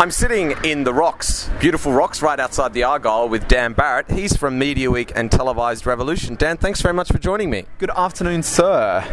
I'm sitting in the Rocks, beautiful Rocks, right outside the Argyle with Dan Barrett. He's from Media Week and Televised Revolution. Dan, thanks very much for joining me. Good afternoon, sir.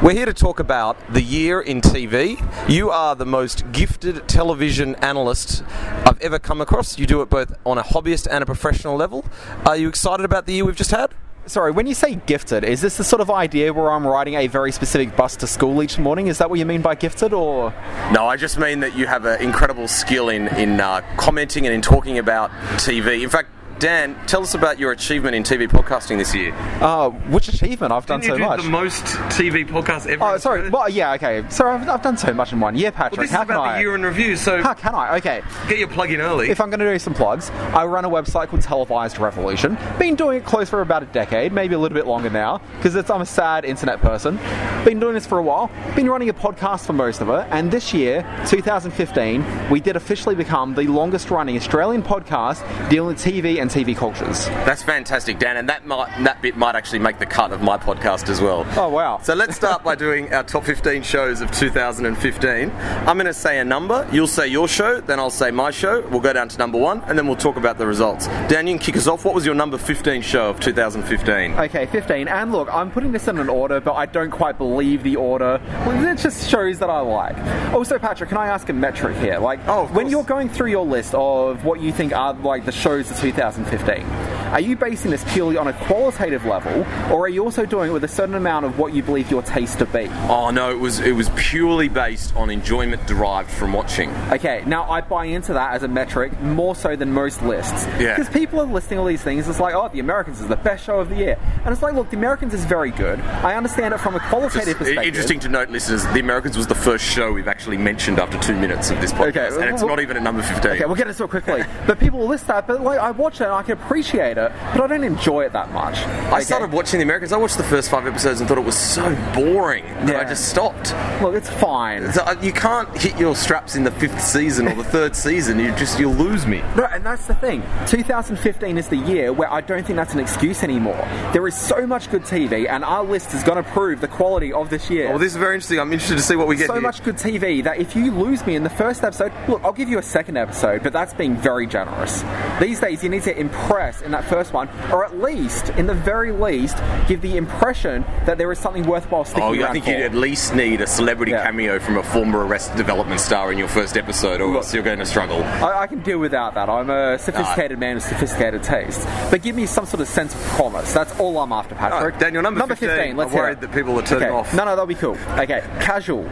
We're here to talk about the year in TV. You are the most gifted television analyst I've ever come across. You do it both on a hobbyist and a professional level. Are you excited about the year we've just had? Sorry, when you say gifted, is this the sort of idea where I'm riding a very specific bus to school each morning? Is that what you mean by gifted, or No, I just mean that you have an incredible skill in, in uh, commenting and in talking about TV. In fact, Dan, tell us about your achievement in TV podcasting this year. uh, which achievement? I've done so much. The most TV podcasts ever? oh, sorry. Well, yeah, okay. Sorry, I've, I've done so much in one year, Patrick. How can I? in review, so How can I? Okay. get your plug in early. If I'm going to do some plugs, I run a website called Televised Revolution. Been doing it close for about a decade, maybe a little bit longer now, because I'm a sad internet person. Been doing this for a while. Been running a podcast for most of it, and this year, 2015, we did officially become the longest running Australian podcast dealing with TV and TV cultures. That's fantastic, Dan, and that might, that bit might actually make the cut of my podcast as well. Oh, wow. So let's start by doing our top 15 shows of 2015. I'm going to say a number, you'll say your show, then I'll say my show. We'll go down to number one, and then we'll talk about the results. Dan, you can kick us off. What was your number 15 show of 2015? Okay, 15. And look, I'm putting this in an order, but I don't quite believe the order. Well, it just shows that I like. Also, Patrick, can I ask a metric here? Like, Oh, when you're going through your list of what you think are like the shows of 2015, are you basing this purely on a qualitative level, or are you also doing it with a certain amount of what you believe your taste to be? Oh no, it was it was purely based on enjoyment derived from watching. Okay, now I buy into that as a metric more so than most lists. Yeah. Because people are listing all these things. It's like, oh, The Americans is the best show of the year. And it's like, look, The Americans is very good. I understand it from a qualitative Just perspective. interesting to note, listeners, The Americans was the first show we've actually mentioned after two minutes of this podcast, Okay, and it's well- not even at number 15. Okay, we'll get into it quickly. but people will list that, but like I watch it and I can appreciate it, but I don't enjoy it that much. I Okay? started watching The Americans. I watched the first five episodes and thought it was so boring that I just stopped. Look, it's fine. So, uh, you can't hit your straps in the fifth season or the third season. You just you'll lose me. No, and that's the thing. 2015 is the year where I don't think that's an excuse anymore. There is so much good TV, and our list is going to prove the quality of this year. Well, this is very interesting. I'm interested to see what we get so here. much good TV that if you lose me in the first episode, look, I'll give you a second episode, but that's being very generous. These days, you need to impress in that first one, or at least, in the very least, give the impression that there is something worthwhile sticking Oh, around I think for. you'd at least need a celebrity Yeah. cameo from a former Arrested Development star in your first episode, or Look. else you're going to struggle. I, I can deal without that. I'm a sophisticated man with sophisticated taste. But give me some sort of sense of promise. That's all I'm after, Patrick. Daniel, number number 15. Let's I'm worried that people are turning okay. off. No, no, that'll be cool. Okay, casual.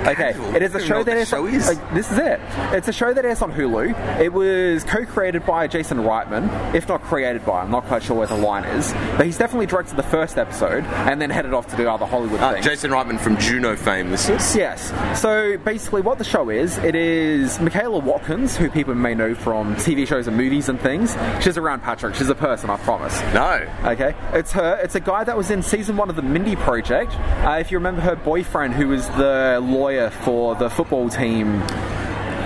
Okay, Casual? it is a show that the show on- is. uh, this is it. It's a show that airs on Hulu. It was co-created by Jason Reitman, if not created by. I'm not quite sure where the line is, but he's definitely directed the first episode and then headed off to do other Hollywood Uh, things. Jason Reitman from Juno fame, listeners. Yes. So basically, what the show is, it is Michaela Watkins, who people may know from TV shows and movies and things. She's around Patrick. She's a person, I promise. No. Okay, it's her. It's a guy that was in season one of the Mindy Project. Uh, if you remember her boyfriend, who was the lawyer for the football team.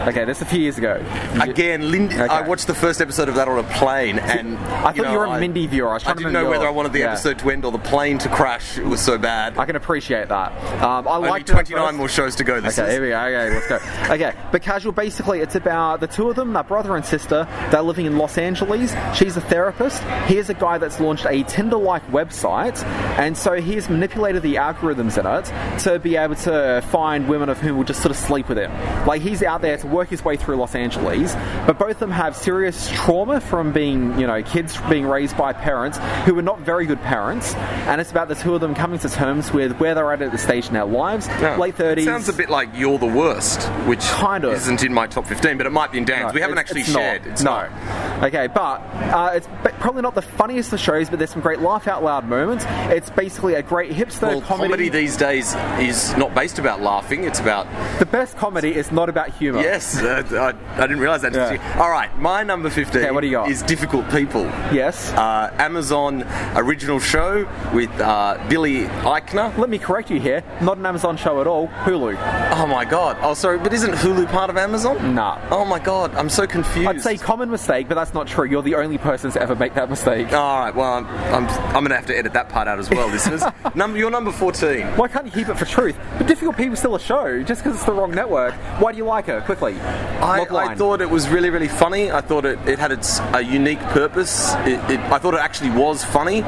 Okay, that's a few years ago. Again, Lindy, I watched the first episode of that on a plane, and I thought you, know, were a I- Mindy viewer. I, I didn't know remember whether I wanted the yeah. episode to end or the plane to crash. It was so bad. I can appreciate that. Um, I like 29 more shows to go. This Okay, is. here we go. Okay, let's go. Okay, but casual. Basically, it's about the two of them, their brother and sister. They're living in Los Angeles. She's a therapist. Here's a guy that's launched a Tinder-like website, and so he's manipulated the algorithms in it to be able to find women of whom will just sort of sleep with him. Like he's out there to work his way through Los Angeles, but both of them have serious trauma from being, you know, kids being raised by parents who were not very good parents, and it's about the two of them coming to terms with where they're at at the stage in their lives, Yeah. late thirties. Sounds a bit like You're the Worst, which Kind of. isn't in my top 15, but it might be in Dan's. No, we haven't actually it's shared. Not. It's no. not. Okay, but uh, it's probably not the funniest of shows, but there's some great laugh out loud moments. It's basically a great hipster Well, comedy. comedy. these days is not based about laughing, it's about. the best comedy is not about humour. Yes, uh, I, I didn't realise that. Yeah. All right, my number 15 Okay, what do you got? is Difficult People. Yes. Uh, Amazon original show with uh, Billy Eichner. Let me correct you here. Not an Amazon show at all. Hulu. Oh my god. Oh, sorry, but isn't Hulu part of Amazon? Nah. Oh my god, I'm so confused. I'd say common mistake, but that's not true. You're the only person to ever make that mistake. All right, well, I'm, I'm, I'm going to have to edit that part out as well, listeners. Number, you're number 14. Why can't you keep it for truth? But Difficult People still a show, just because it's the wrong network. Why do you like her? Quickly. Exactly. I, I thought it was really, really funny. I thought it, it had its a unique purpose. It, it, I thought it actually was funny.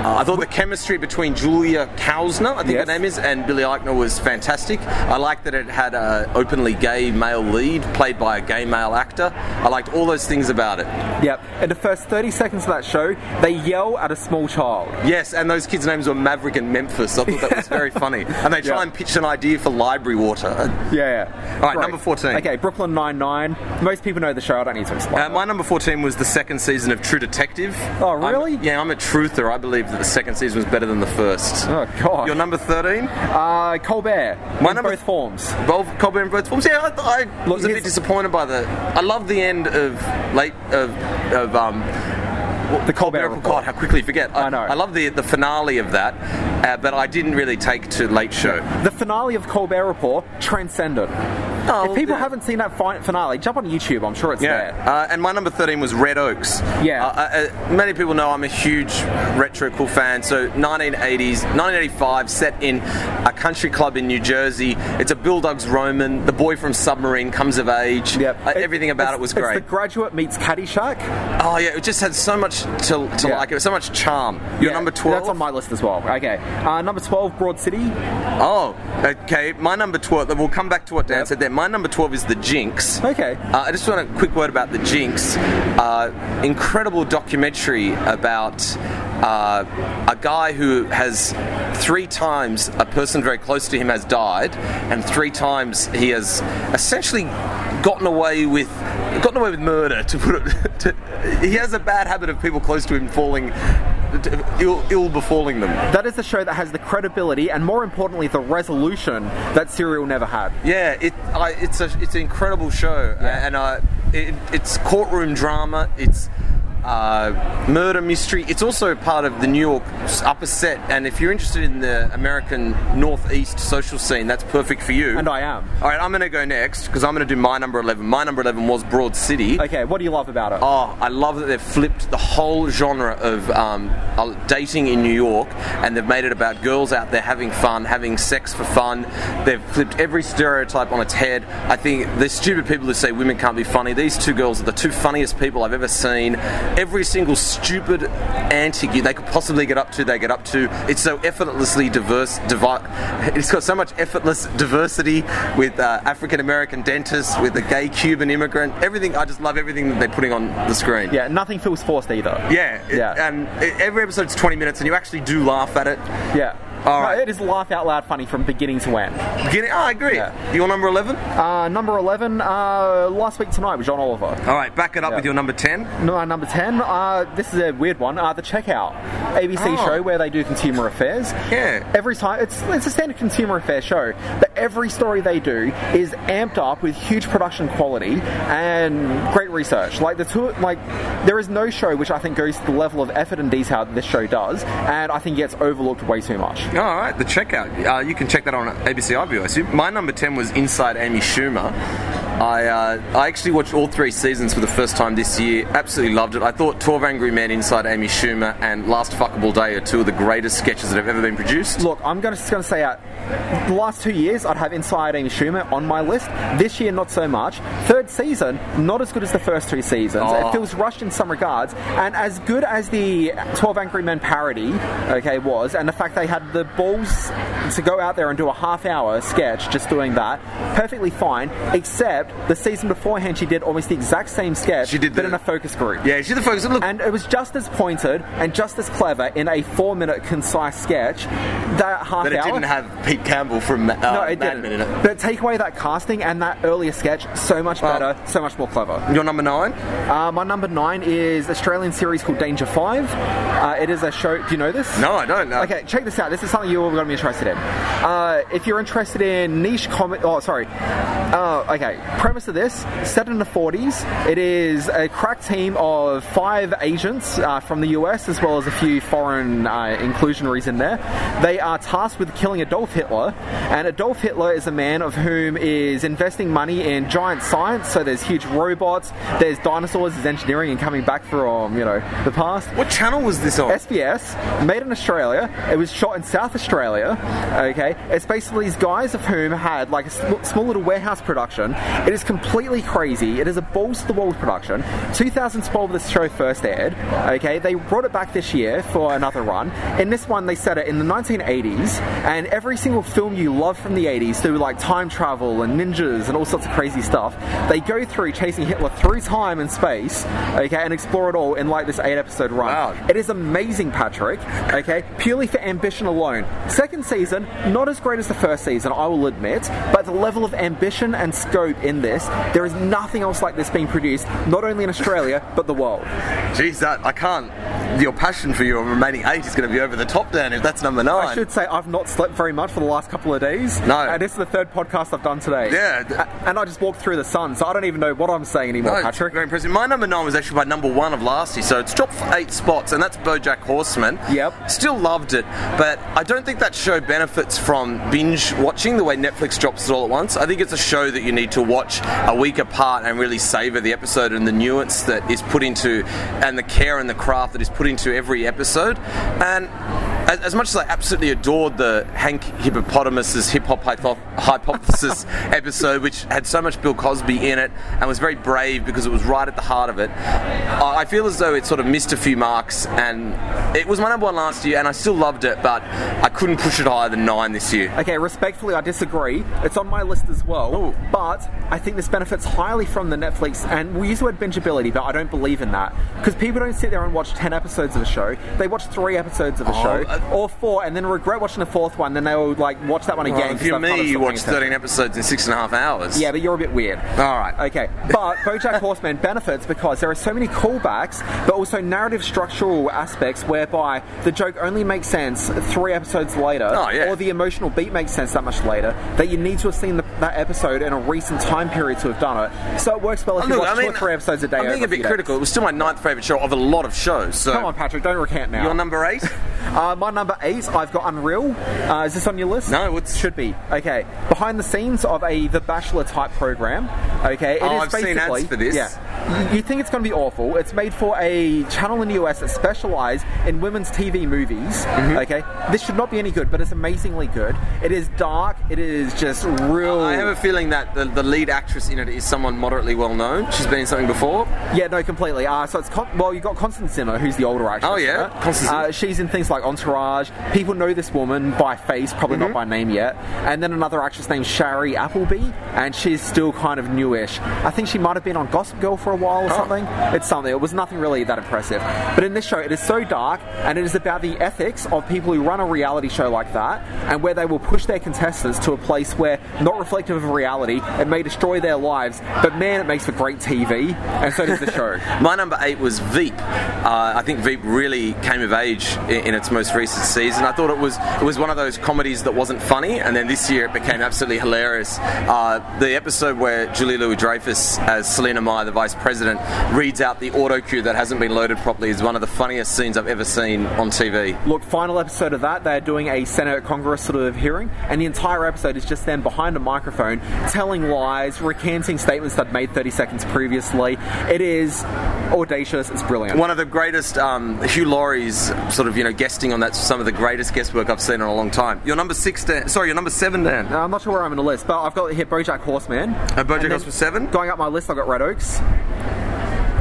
Uh, I thought the chemistry between Julia Klausner, I think Yes. her name is, and Billy Eichner was fantastic. I liked that it had an openly gay male lead played by a gay male actor. I liked all those things about it. Yep. In the first 30 seconds of that show, they yell at a small child. Yes, and those kids' names were Maverick and Memphis. I thought that was very funny. And they try Yeah. and pitch an idea for library water. Yeah. yeah. All right, number 14. Okay, Brooklyn Nine-Nine. Most people know the show. I don't need to explain. Uh, my number 14 was the second season of True Detective. Oh, I'm- really? yeah, I'm a truther. I believe that the second season was better than the first. oh, God. Your number 13? uh, Colbert. My in number- both forms. Both Colbert and both forms. Yeah, I, I Look, was a bit disappointed by the. I love the end of late of of um. The Colbert God, Report. how quickly you forget. I know. I love the the finale of that, uh, but I didn't really take to Late Show. The finale of Colbert Report transcended. Oh, if people yeah. haven't seen that fi- finale, jump on YouTube. I'm sure it's Yeah, there. uh, and my number 13 was Red Oaks. Yeah. Uh, uh, many people know I'm a huge retro cool fan. So 1980s, 1985, set in a country club in New Jersey. It's a bildungsroman. The boy from Submarine comes of age. Yep. Uh, everything about it was It's great. The Graduate meets Caddyshack. oh yeah, it just had so much to, to Yeah. like. It was so much charm. Your Yeah, number 12. That's on my list as well. Okay. Uh, number 12, Broad City. Oh, okay. My number 12. We'll come back to what Dan Yep. said there. My number 12 is the Jinx. Okay. Uh, I just want a quick word about the Jinx. Uh, incredible documentary about uh, a guy who has three times a person very close to him has died, and three times he has essentially gotten away with gotten away with murder. To put it, to, he has a bad habit of people close to him falling ill, ill befalling them. That is the show that has the credibility and, more importantly, the resolution that Serial never had. Yeah, it, I, it's a it's an incredible show, Yeah. and uh, it, it's courtroom drama. It's uh, murder mystery. It's also part of the New York upper set, and if you're interested in the American Northeast social scene, that's perfect for you. And I am. All right, I'm going to go next because I'm going to do my number 11. My number 11 was Broad City. Okay, what do you love about it? Oh, I love that they've flipped the whole genre of um, uh, dating in New York and they've made it about girls out there having fun, having sex for fun. They've flipped every stereotype on its head. I think the stupid people who say women can't be funny. These two girls are the two funniest people I've ever seen. Every single stupid antic they could possibly get up to, they get up to. It's so effortlessly diverse. Divi- it's got so much effortless diversity with uh, African American dentists, with a gay Cuban immigrant. Everything. I just love everything that they're putting on the screen. Yeah, nothing feels forced either. Yeah, it- Yeah. and it- every episode's 20 minutes, and you actually do laugh at it. Yeah. All No, right. it is laugh out loud funny from beginning to end. Beginning, oh, I agree. Yeah. Your number 11? Uh, number 11, uh, last week tonight with John Oliver. All right, back it up Yeah. with your number 10. No, uh, number 10, uh, this is a weird one. Uh, the Checkout. ABC Oh. show where they do consumer affairs. Yeah. Every time, it's, it's a standard consumer affairs show, but every story they do is amped up with huge production quality and great research. Like, the two, like, there is no show which I think goes to the level of effort and detail that this show does, and I think it gets overlooked way too much. All right, the checkout. Uh, you can check that on ABC iView. My number 10 was Inside Amy Schumer. I, uh, I actually watched all three seasons for the first time this year. Absolutely loved it. I thought 12 Angry Men, Inside Amy Schumer, and Last Fuckable Day are two of the greatest sketches that have ever been produced. Look, I'm gonna, just going to say out. The last two years, I'd have Inside Amy Schumer on my list. This year, not so much. Third season, not as good as the first two seasons. Oh. It feels rushed in some regards. And as good as the 12 Angry Men parody, okay, was, and the fact they had the balls to go out there and do a half-hour sketch just doing that, perfectly fine. Except the season beforehand, she did almost the exact same sketch, She did but the- in a focus group. Yeah, she's the focus. Look, And it was just as pointed and just as clever in a four-minute concise sketch. That half but it hour. didn't have Pete Campbell from uh, no, it Mad didn't. Men in it. But take away that casting and that earlier sketch, so much better, so much more clever. Your number nine? Uh, my number nine is Australian series called Danger Five. Uh, it is a show. Do you know this? No, I don't know. Okay, check this out. This is something you're going to be interested in. Uh, if you're interested in niche comic, oh sorry, uh, okay. Premise of this: set in the 40s. It is a crack team of five agents uh, from the US as well as a few foreign uh, inclusionaries in there. They are tasked with killing Adolf Hitler, and Adolf Hitler is a man of whom is investing money in giant science. So there's huge robots, there's dinosaurs, there's engineering, and coming back from you know the past. What channel was this on? SBS, made in Australia. It was shot in South Australia, okay, it's basically these guys of whom had like a sm- small little warehouse production. It is completely crazy. It is a balls to the walls production. 2012, this show first aired. Okay, they brought it back this year for another run. In this one, they set it in the 1980s, and every single film you love from the 80s, through like time travel and ninjas and all sorts of crazy stuff, they go through chasing Hitler through time and space. Okay, and explore it all in like this eight-episode run. Wow. It is amazing, Patrick. Okay, purely for ambition alone. Second season, not as great as the first season, I will admit, but the level of ambition and scope in this, there is nothing else like this being produced, not only in Australia but the world. Jeez, that I can't. Your passion for your remaining eight is going to be over the top, Dan. If that's number nine. I should say I've not slept very much for the last couple of days. No. and this is the third podcast I've done today. Yeah. And I just walked through the sun, so I don't even know what I'm saying anymore, No, Patrick. Very impressive. My number nine was actually my number one of last year, so it's dropped eight spots, and that's BoJack Horseman. Yep. Still loved it, but I don't think that show benefits from binge watching the way Netflix drops it all at once. I think it's a show that you need to watch a week apart and really savor the episode and the nuance that is put into, and the care and the craft that is put into every episode. And as, as much as I absolutely adored the Hank Hippopotamus's hip hop hypothesis episode, which had so much Bill Cosby in it and was very brave because it was right at the heart of it, I feel as though it sort of missed a few marks. And it was my number one last year, and I still loved it, but I couldn't push it higher than nine this year. Okay, respectfully, I disagree. It's on my list as well. Ooh. But I think this benefits highly from the Netflix, and we use the word bingeability, but I don't believe in that. Because people don't sit there and watch 10 episodes of a show. They watch three episodes of a Oh, show, uh, or four, and then regret watching the fourth one, then they'll like watch that one again. Well, if you're me, you watch 13 episodes in six and a half hours. Yeah, but you're a bit weird. All right. Okay, but BoJack Horseman benefits because there are so many callbacks, but also narrative structural aspects whereby the joke only makes sense three episodes later, Oh, yeah. or the emotional beat makes sense that much later. That you need to have seen the, that episode in a recent time period to have done it. So it works well if you Look, watch I two or three episodes a day. I'm being a bit few days. critical. It was still my ninth favourite show of a lot of shows. So Come on, Patrick, don't recant now. You're number eight? Uh, my number eight, I've got Unreal. Uh, is this on your list? No, it should be. Okay, behind the scenes of a The Bachelor type program. Okay, it is Oh, I've seen ads for this. Yeah, You- think it's going to be awful? It's made for a channel in the US that specialise in women's TV movies. Mm-hmm. Okay, this should not be any good, but it's amazingly good. It is dark. It is just real. I have a feeling that the, the lead actress in it is someone moderately well known. She's been in something before. Yeah, no, completely. Uh, so it's con- well, You've got Constance Zimmer, who's the older actress. Oh, yeah? Constance Uh, she's in things like Entourage. People know this woman by face, probably Mm-hmm. not by name yet. And then another actress named Shiri Appleby, and she's still kind of newish. I think she might have been on Gossip Girl for a while or Oh. something. It's something. It was nothing really that impressive. But in this show, it is so dark, and it is about the ethics of people who run a reality show like that, and where they will push their contestants to a place where not reflective of reality, it may destroy their lives. But man, it makes for great TV, and so does the show. My number eight was Veep. Uh, I think Veep really came of age in, in its most recent season. I thought it was it was one of those comedies that wasn't funny, and then this year it became absolutely hilarious. Uh, the episode where Julia Louis Dreyfus as Selina Meyer, the vice president, reads out the auto cue that hasn't been loaded properly is one of the funniest scenes I've ever seen on TV. Look, final episode of that, they're doing a Senate Congress sort of hearing, and the entire episode is just them behind a microphone telling lies, recanting statements they'd made 30 seconds previously. It is audacious, it's brilliant. One of the greatest, um, Hugh Laurie's sort of, you know, guesting on that, some of the greatest guest work I've seen in a long time. Your number six, Dan. Sorry, your number seven, Dan. Now, I'm not sure where I'm in the list, but I've got here Bojack Horseman. Uh, And Bojack Horseman seven. Going up my list, I've got Red Oaks.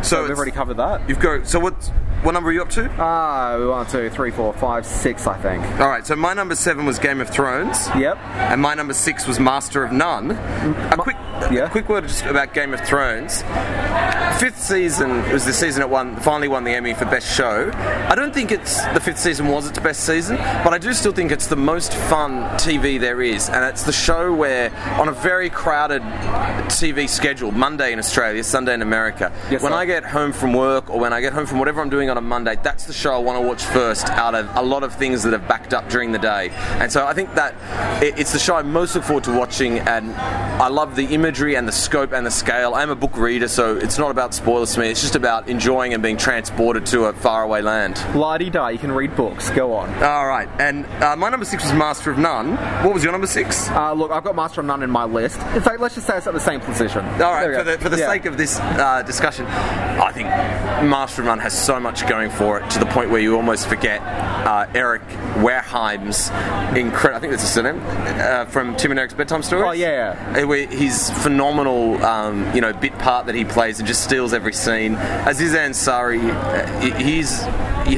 So So we've already covered that. You've got. So what? What number are you up to? Ah, one, two, three, four, five, six, I think. All right. So my number seven was Game of Thrones. Yep. And my number six was Master of None. A quick, yeah. a quick word just about Game of Thrones. Fifth season was the season it won, finally won the Emmy for Best Show. I don't think it's the fifth season was its best season, but I do still think it's the most fun TV there is, and it's the show where, on a very crowded TV schedule, Monday in Australia, Sunday in America, Yes, when sir. I get home from work or when I get home from whatever I'm doing on a Monday, that's the show I want to watch first out of a lot of things that have backed up during the day. And so I think that it's the show I most look forward to watching, and I love the imagery imagery and the scope and the scale. I'm a book reader, so it's not about spoilers to me. It's just about enjoying and being transported to a faraway land. Lardy da, you can read books. Go on. All right, and uh, my number six was Master of None. What was your number six? Uh, look, I've got Master of None in my list. In fact, let's just say it's at the same position. All right, for the, for the Yeah. sake of this uh, discussion, I think Master of None has so much going for it to the point where you almost forget uh, Eric Wareheim's incredible. I think that's his surname uh, from Tim and Eric's bedtime stories. Oh, yeah, Uh, where His phenomenal, um, you know, bit part that he plays and just steals every scene. Aziz Ansari, uh, he's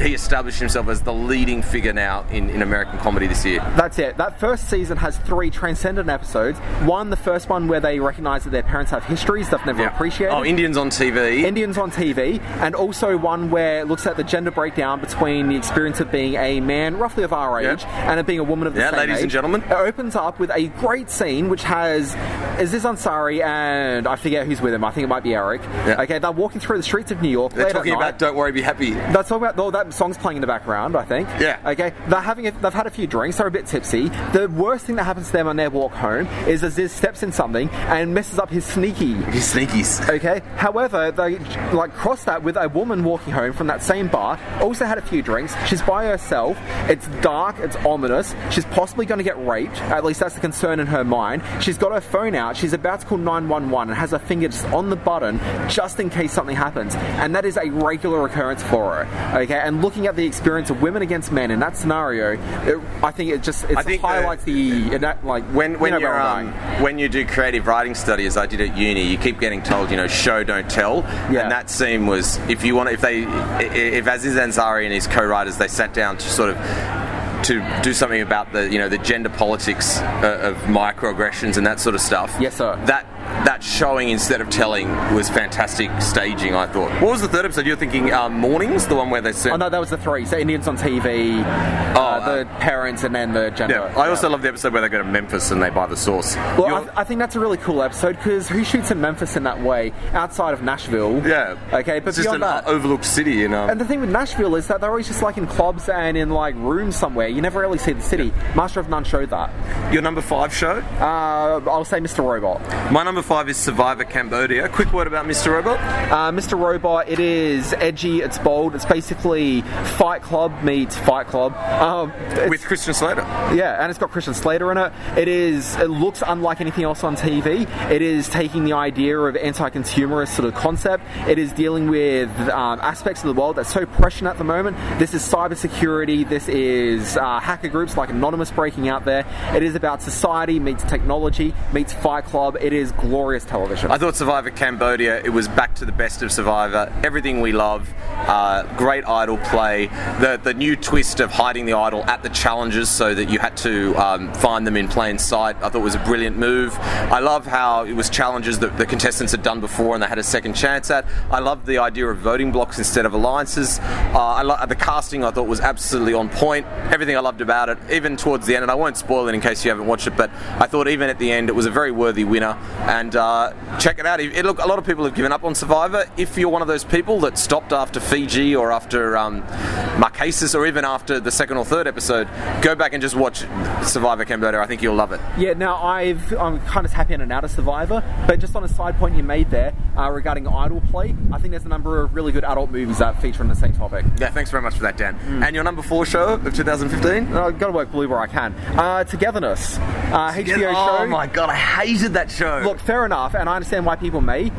he established himself as the leading figure now in, in American comedy this year. That's it. That first season has three transcendent episodes. One, the first one where they recognise that their parents have histories they've never appreciated. Oh, Indians on TV. Indians on TV, and also one where it looks at the gender breakdown between the experience of being a man roughly of our age Yeah. and of being a woman of the Yeah, same ladies and gentlemen. It opens up with a great scene which has Aziz Ansari and I forget who's with him. I think it might be Eric. Yeah. Okay, they're walking through the streets of New York. They're talking about "Don't Worry, Be Happy." That's all about. Oh, that song's playing in the background, I think. Yeah. Okay. They're having. A, they've had a few drinks. They're a bit tipsy. The worst thing that happens to them on their walk home is Aziz steps in something and messes up his sneaky. His sneakies. Okay. However, they like cross that with a woman walking home from that same bar. Also had a few drinks. She's by herself. It's dark. It's ominous. She's possibly going to get raped. At least that's the concern in her mind. She's got her phone out. She's about to call 911 and has her finger just on the button just in case something happens. And that is a regular occurrence for her. Okay. And looking at the experience of women against men in that scenario, it, I think it just it uh, highlights the in that, like when when you know you're um, when you do creative writing studies, I did at uni, you keep getting told, you know, show don't tell. Yeah. And that scene was, if you want, if they, if Aziz Ansari and his co-writers, they sat down to sort of to do something about the you know the gender politics uh, of microaggressions and that sort of stuff. Yes, sir. That that showing instead of telling was fantastic staging. I thought. What was the third episode? You're thinking um, mornings, the one where they sent. Oh no, that was the three. So Indians on TV, uh, The parents, and then the gender. yeah. I also love the episode where they go to Memphis and they buy the sauce. Well, I, th- I think that's a really cool episode because who shoots in Memphis in that way outside of Nashville? yeah. Okay, but it's just beyond an that. overlooked city, you know. and the thing with Nashville is that they're always just like in clubs and in like rooms somewhere. You never really see the city. Master of None showed that. Your number five show? Uh, I'll say Mr. Robot. My number five is Survivor Cambodia. Quick word about Mr. Robot. Uh, Mr. Robot, it is edgy, it's bold, it's basically Fight Club meets Fight Club. Um, With Christian Slater. Yeah, and it's got Christian Slater in it. It is. It looks unlike anything else on TV. It is taking the idea of anti-consumerist sort of concept. It is dealing with um, aspects of the world that's so prescient at the moment. This is cybersecurity. This is uh, hacker groups like Anonymous breaking out there. It is about society meets technology meets Fight Club. It is glorious television. I thought Survivor Cambodia, it was back to the best of Survivor. Everything we love. Uh, great idol play. The, the new twist of hiding the idol at the challenges so that you had to um, find them in plain sight, I thought it was a brilliant move. I love how it was challenges that the contestants had done before and they had a second chance at. I love the idea of voting blocks instead of alliances. Uh, I lo- the casting I thought was absolutely on point. Everything I loved about it, even towards the end, and I won't spoil it in case you haven't watched it, but I thought even at the end it was a very worthy winner. And uh, check it out. It, it- look, a lot of people have given up on Survivor. If you're one of those people that stopped after Fiji or after um, Marquesas or even after the second or third episode, go back and just watch Survivor Cambodia. I think you'll love it. Yeah, now I've I'm kind of happy in and out of Survivor, but just on a side point you made there uh, regarding idol play, I think there's a number of really good adult movies that feature on the same topic. Yeah, thanks very much for that, Dan. And your number four show of 2015? I've got to work blue where I can. Uh, Togetherness, uh, HBO show. Oh my god, I hated that show. Look, fair enough, and I understand why people may.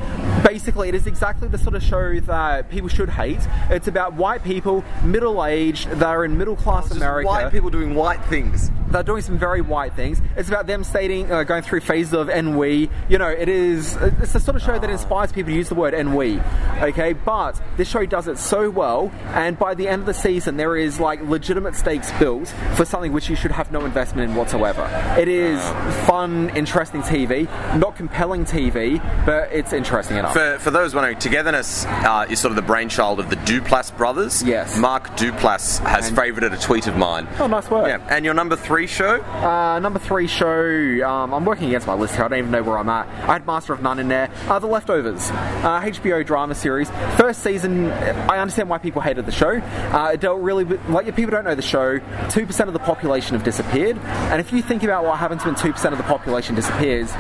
Basically, it is exactly the sort of show that people should hate. It's about white people, middle aged, they're in middle class oh, Just America. white people doing white things. They're doing some very white things. It's about them stating, uh, going through phases of ennui. You know, it is. It's the sort of show that inspires people to use the word ennui. Okay, but this show does it so well, and by the end of the season, there is like legitimate stakes built for something which you should have no investment in whatsoever. It is fun, interesting TV, not compelling TV, but it's interesting enough. For, for those wondering, Togetherness uh, is sort of the brainchild of the Duplass brothers. Yes. Mark Duplass has And- favoured a tweet of mine. Oh, nice work. Yeah. And your number three show? Uh, number three show. Um, I'm working against my list here. I don't even know where I'm at. I had Master of None in there. Uh, the Leftovers, uh, HBO drama series. First season. I understand why people hated the show. Uh, it dealt really with, like if people don't know the show. Two percent of the population have disappeared, and if you think about what happens when two percent of the population disappears.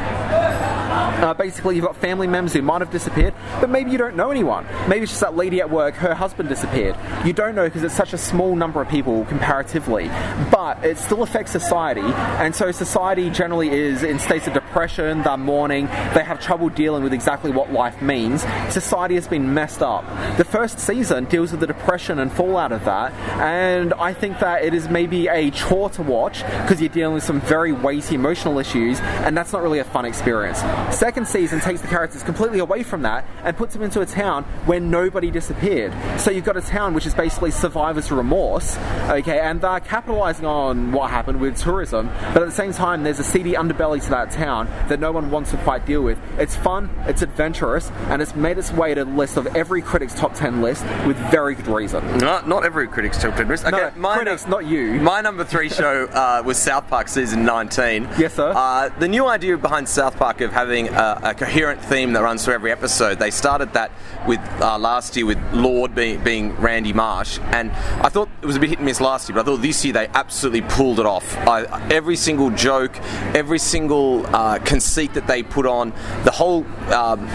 Uh, basically, you've got family members who might have disappeared, but maybe you don't know anyone. Maybe it's just that lady at work, her husband disappeared. You don't know because it's such a small number of people comparatively, but it still affects society, and so society generally is in states of depression, they're mourning, they have trouble dealing with exactly what life means. Society has been messed up. The first season deals with the depression and fallout of that, and I think that it is maybe a chore to watch because you're dealing with some very weighty emotional issues, and that's not really a fun experience. Second season takes the characters completely away from that and puts them into a town where nobody disappeared. So you've got a town which is basically survivor's remorse, okay, and they're capitalizing on what happened with tourism, but at the same time, there's a seedy underbelly to that town that no one wants to quite deal with. It's fun, it's adventurous, and it's made its way to the list of every critic's top 10 list with very good reason. Not, not every critic's top 10 list. Okay, No, my critics, not you. My number three show uh, was South Park season 19. Yes, sir. Uh, the new idea behind South Park of having a, a coherent theme that runs through every episode, they started that with uh, last year with Lorde being, being Randy Marsh, and I thought it was a bit hit and miss last year, but I thought this year they absolutely pulled it off. I, every single joke, every single uh, conceit that they put on, the whole. Um,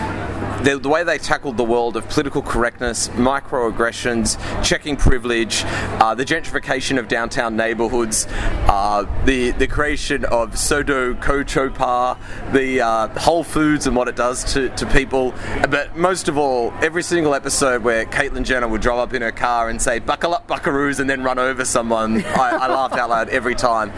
the, the way they tackled the world of political correctness, microaggressions, checking privilege, uh, the gentrification of downtown neighborhoods, uh, the the creation of SoDoSoPa, the uh, Whole Foods and what it does to, to people. But most of all, every single episode where Caitlyn Jenner would drive up in her car and say "Buckle up, Buckaroos," and then run over someone, I, I laughed out loud every time.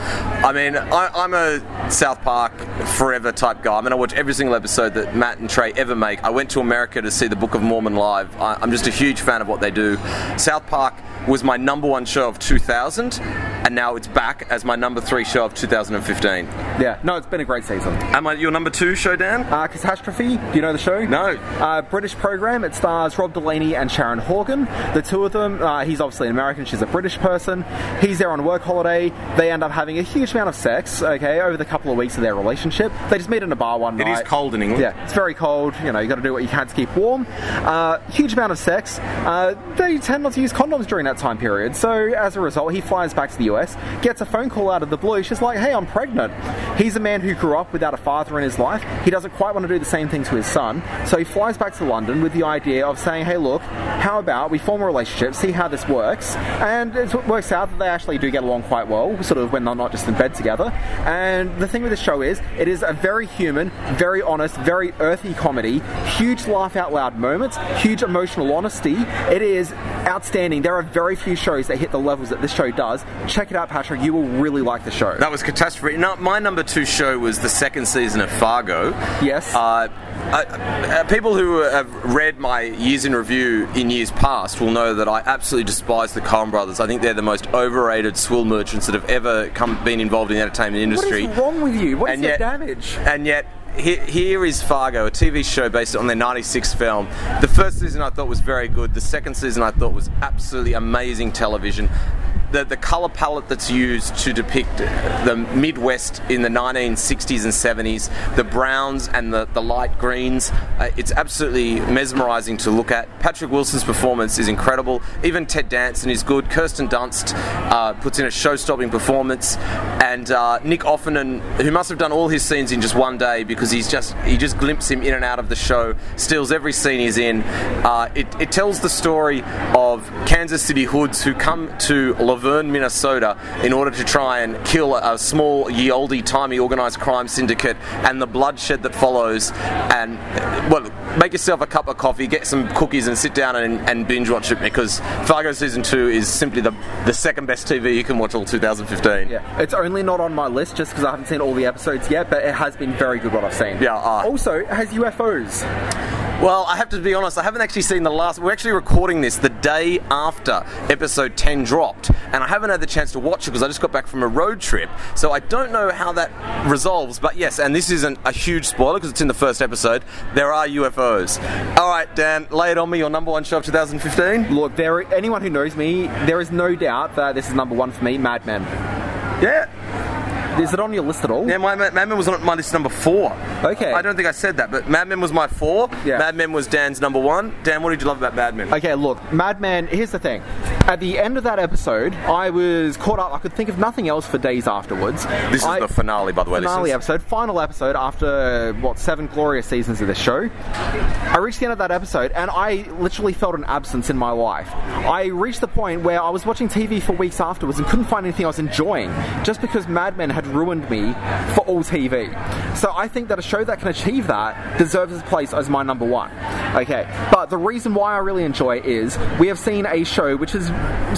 I mean, I, I'm a South Park forever type guy. I mean, I watch every single episode that Matt and Trey ever make. I went to America to see the Book of Mormon live. I, I'm just a huge fan of what they do. South Park was my number one show of 2000, and now it's back as my number three show of 2015. Yeah, no, it's been a great season. Am I your number two show, Dan? Uh, Catastrophe, do you know the show? No. Uh, British program, it stars Rob Delaney and Sharon Horgan. The two of them, uh, he's obviously an American, she's a British person. He's there on work holiday. They end up having a huge amount of sex, okay, over the couple of weeks of their relationship. They just meet in a bar one It night. is cold in England. Yeah, it's very cold. You know, you got to do what you can to keep warm. Uh, huge amount of sex. Uh, they tend not to use condoms during that time period. So as a result, he flies back to the US, gets a phone call out of the blue. She's like, "Hey, I'm pregnant." He's a man who grew up without a father in his life. He doesn't quite want to do the same thing to his son, so he flies back to London with the idea of saying, "Hey, look, how about we form a relationship, see how this works?" And it works out that they actually do get along quite well, sort of when they're not just in bed together. And the thing with the show is, it is a very human, very honest, very earthy comedy. Huge laugh out loud moments, huge emotional honesty. It is outstanding. There are very few shows that hit the levels that this show does. Check it out, Patrick. You will really like the show. That was catastrophe. No, my number two show was the second season of Fargo. Yes. Uh, uh, uh, people who have read my years in review in years past will know that I absolutely despise the Coen Brothers. I think they're the most overrated swill merchants that have ever come been involved in the entertainment industry. is wrong with you? What is And yet- damage? And yet, here is Fargo, a TV show based on their 96 film. The first season I thought was very good. The second season I thought was absolutely amazing television. The, the colour palette that's used to depict the Midwest in the 1960s and 70s, the browns and the, the light greens, uh, it's absolutely mesmerising to look at. Patrick Wilson's performance is incredible. Even Ted Danson is good. Kirsten Dunst uh, puts in a show-stopping performance, and uh, Nick Offerman, who must have done all his scenes in just one day because he's just he just glimpses him in and out of the show, steals every scene he's in. Uh, it, it tells the story of Kansas City hoods who come to Luverne, Minnesota, in order to try and kill a, small, ye olde timey organised crime syndicate, and the bloodshed that follows. And well, make yourself a cup of coffee, get some cookies, and sit down and, and binge watch it because Fargo season two is simply the the second best TV you can watch all 2015. Yeah, it's only not on my list just because I haven't seen all the episodes yet, but it has been very good what I've seen. Yeah, uh, also, it has UFOs. Well, I have to be honest, I haven't actually seen the last. We're actually recording this the day after episode 10 dropped, and I haven't had the chance to watch it because I just got back from a road trip. So I don't know how that resolves, but yes, and this isn't a huge spoiler because it's in the first episode. There are UFOs. All right, Dan, lay it on me, your number one show of 2015? Look, there. Anyone who knows me, there is no doubt that this is number one for me. Mad Men. Yeah. Is it on your list at all? Yeah, my Mad Men was on my list number four. Okay. I don't think I said that, but Mad Men was my four. Yeah. Mad Men was Dan's number one. Dan, what did you love about Mad Men? Okay, look, Mad Men, here's the thing. At the end of that episode, I was caught up. I could think of nothing else for days afterwards. This is the finale, by the way. finale this is. episode, final episode after what seven glorious seasons of this show. I reached the end of that episode and I literally felt an absence in my life. I reached the point where I was watching TV for weeks afterwards and couldn't find anything I was enjoying just because Mad Men had ruined me for all TV. So I think that a show that can achieve that deserves its place as my number one. Okay, but the reason why I really enjoy it is we have seen a show which has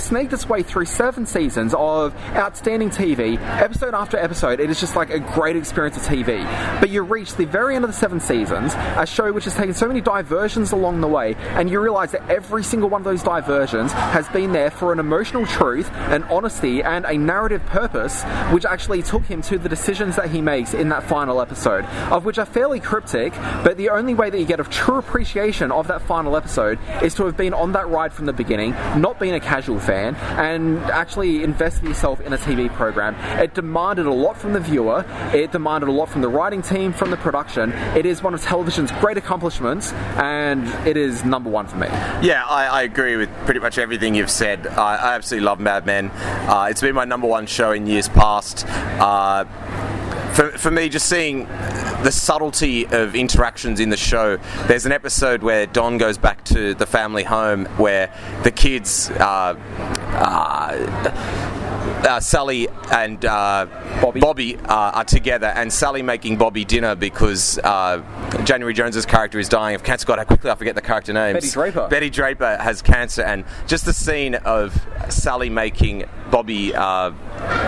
snaked its way through seven seasons of outstanding TV, episode after episode. It is just like a great experience of TV. But you reach the very end of the seven seasons, a show which has taken so many diversions along the way, and you realize that every single one of those diversions has been there for an emotional truth, an honesty, and a narrative purpose, which actually took him to the decisions that he makes in that final episode, of which are fairly cryptic, but the only way that you get a true appreciation of that final episode is to have been on that ride from the beginning, not being a casual fan, and actually invested yourself in a TV program. It demanded a lot from the viewer, it demanded a lot from the writing team, from the production. It is one of television's great accomplishments, and it is number one for me. Yeah, I, I agree with pretty much everything you've said. I, I absolutely love Mad Men. Uh, it's been my number one show in years past. Uh, for, for me, just seeing the subtlety of interactions in the show. There's an episode where Don goes back to the family home where the kids. Uh, uh, uh, Sally and uh, Bobby. uh, are together, and Sally making Bobby dinner because uh, January Jones's character is dying of cancer. God, how quickly I forget the character names. Betty Draper. Betty Draper has cancer, and just the scene of Sally making Bobby uh,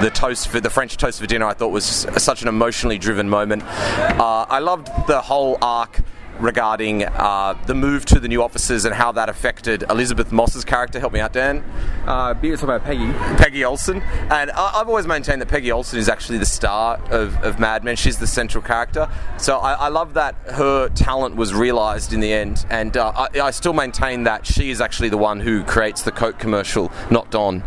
the toast for the French toast for dinner, I thought was such an emotionally driven moment. Uh, I loved the whole arc regarding uh, the move to the new offices and how that affected Elisabeth Moss's character. Help me out, Dan. Uh, you're talking about Peggy. Peggy Olson, and I- I've always maintained that Peggy Olson is actually the star of, of Mad Men. She's the central character, so I, I love that her talent was realised in the end, and uh, I, I still maintain that she is actually the one who creates the Coke commercial, not Don.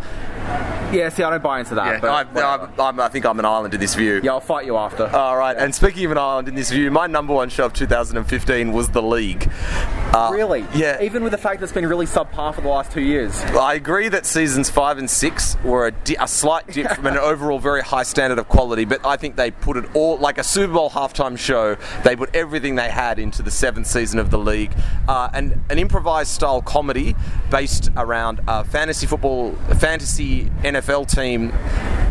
Yeah, see, I don't buy into that. but I, whatever. I, I'm, I think I'm an island in this view. yeah, I'll fight you after. All right, and speaking of an island in this view, my number one show of 2015 was The League. Uh, really? Yeah. Even with the fact that it's been really subpar for the last two years. I agree that seasons five and six were a, di- a slight dip from an overall very high standard of quality, but I think they put it all like a Super Bowl halftime show. They put everything they had into the seventh season of the league, uh, and an improvised style comedy based around a fantasy football, fantasy NFL team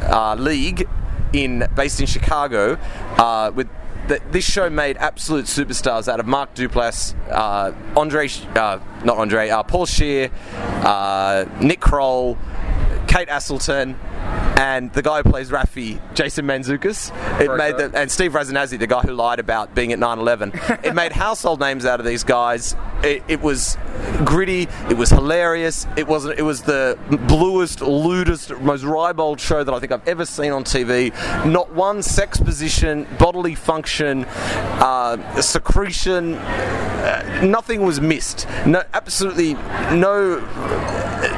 uh, league in based in Chicago uh, with. th- This show made absolute superstars out of Mark Duplass, uh, Andre, uh, not Andre, uh, Paul Scheer, uh, Nick Kroll, Kate Aselton, and the guy who plays Rafi, Jason Mantzoukas. It Very made the, and Steve Rannazzisi, the guy who lied about being at 9/11. it made household names out of these guys. It, it was gritty. It was hilarious. It was it was the bluest, lewdest, most ribald show that I think I've ever seen on TV. Not one sex position, bodily function, uh, secretion. uh, nothing was missed. No, absolutely no.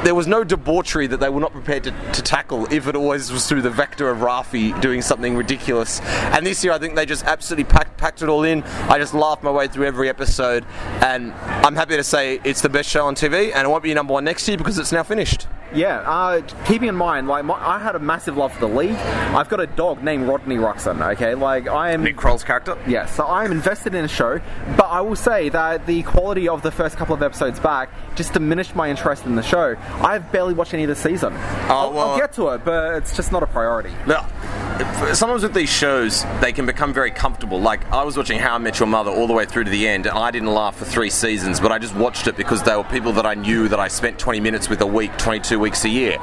There was no debauchery that they were not prepared to, to tackle if it always was through the vector of Rafi doing something ridiculous. And this year, I think they just absolutely packed, packed it all in. I just laughed my way through every episode, and I'm happy to say it's the best show on TV, and it won't be number one next year because it's now finished. Yeah, uh, keeping in mind, like my, I had a massive love for the league. I've got a dog named Rodney Ruxin. Okay, like I am. Nick Kroll's character. Yeah, so I am invested in a show, but I will say that the quality of the first couple of episodes back just diminished my interest in the show. I've barely watched any of the season. Oh, I'll, well- I'll get to it, but it's just not a priority. Now, sometimes with these shows, they can become very comfortable. Like, I was watching How I Met Your Mother all the way through to the end, and I didn't laugh for three seasons, but I just watched it because they were people that I knew that I spent 20 minutes with a week, 22 weeks a year.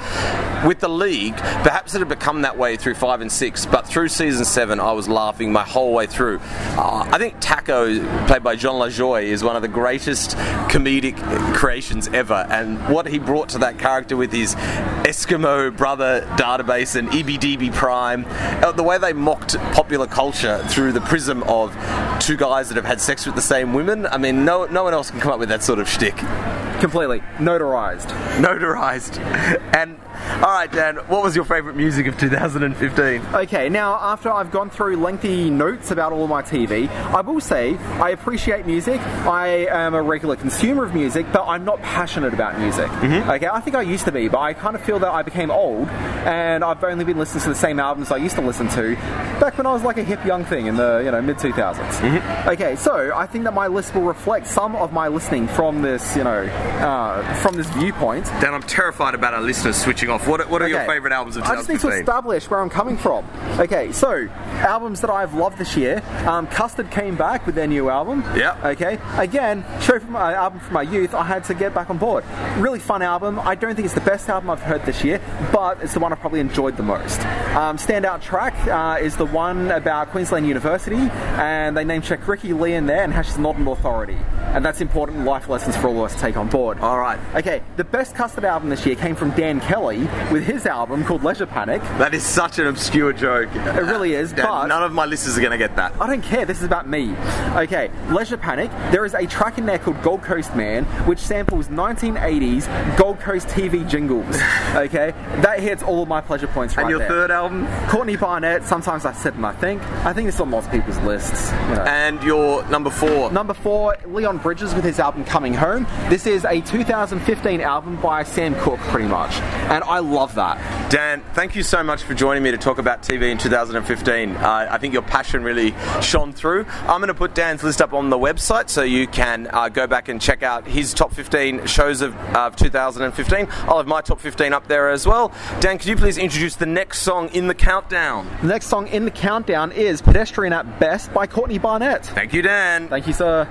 With the league, perhaps it had become that way through five and six, but through season seven, I was laughing my whole way through. Uh, I think Taco, played by Jon Lajoie, is one of the greatest comedic creations ever, and what he brought to that character with his Eskimo brother database and EBDB Prime, Uh, the way they mocked popular culture through the prism of two guys that have had sex with the same women. I mean, no, no one else can come up with that sort of shtick Completely notarized. notarized. And All right, Dan. What was your favourite music of 2015? Okay, now after I've gone through lengthy notes about all of my TV, I will say I appreciate music. I am a regular consumer of music, but I'm not passionate about music. Mm-hmm. Okay, I think I used to be, but I kind of feel that I became old, and I've only been listening to the same albums I used to listen to back when I was like a hip young thing in the you know mid 2000s. Mm-hmm. Okay, so I think that my list will reflect some of my listening from this you know uh, from this viewpoint. Dan, I'm terrified about our listeners switching off. What, what are your favourite albums of I just need to establish where I'm coming from. Okay, so albums that I've loved this year. Um, Custard came back with their new album. Yeah. Okay. Again, show from my album from my youth. I had to get back on board. Really fun album. I don't think it's the best album I've heard this year, but it's the one I probably enjoyed the most. Um, standout track uh, is the one about Queensland University, and they named check Ricki-Lee in there, and how she's not an authority, and that's important life lessons for all of us to take on board. All right. Okay, the best Custard album this year came from Dan Kelly with his album called Leisure Panic. That is such an obscure joke. It really is, Dan, but none of my listeners are going to get that. I don't care. This is about me. Okay, Leisure Panic. There is a track in there called Gold Coast Man, which samples 1980s Gold Coast TV jingles. Okay, that hits all of my pleasure points right And your there. third album? Courtney Barnett. Sometimes I sit and I think. I think it's on of people's lists. You know. And your number four? Number four, Leon Bridges with his album Coming Home. This is a 2015 album by Sam Cooke, pretty much, and I love that. Dan, thank you so much for joining me to talk about TV in 2015. Uh, I think your passion really shone through. I'm going to put Dan's list up on the website so you can uh, go back and check out his top 15 shows of, of 2015. I'll have my top 15 up there as well. Dan, could you please introduce the next song in the countdown? The next song in the countdown is Pedestrian at Best by Courtney Barnett. Thank you, Dan. Thank you, sir.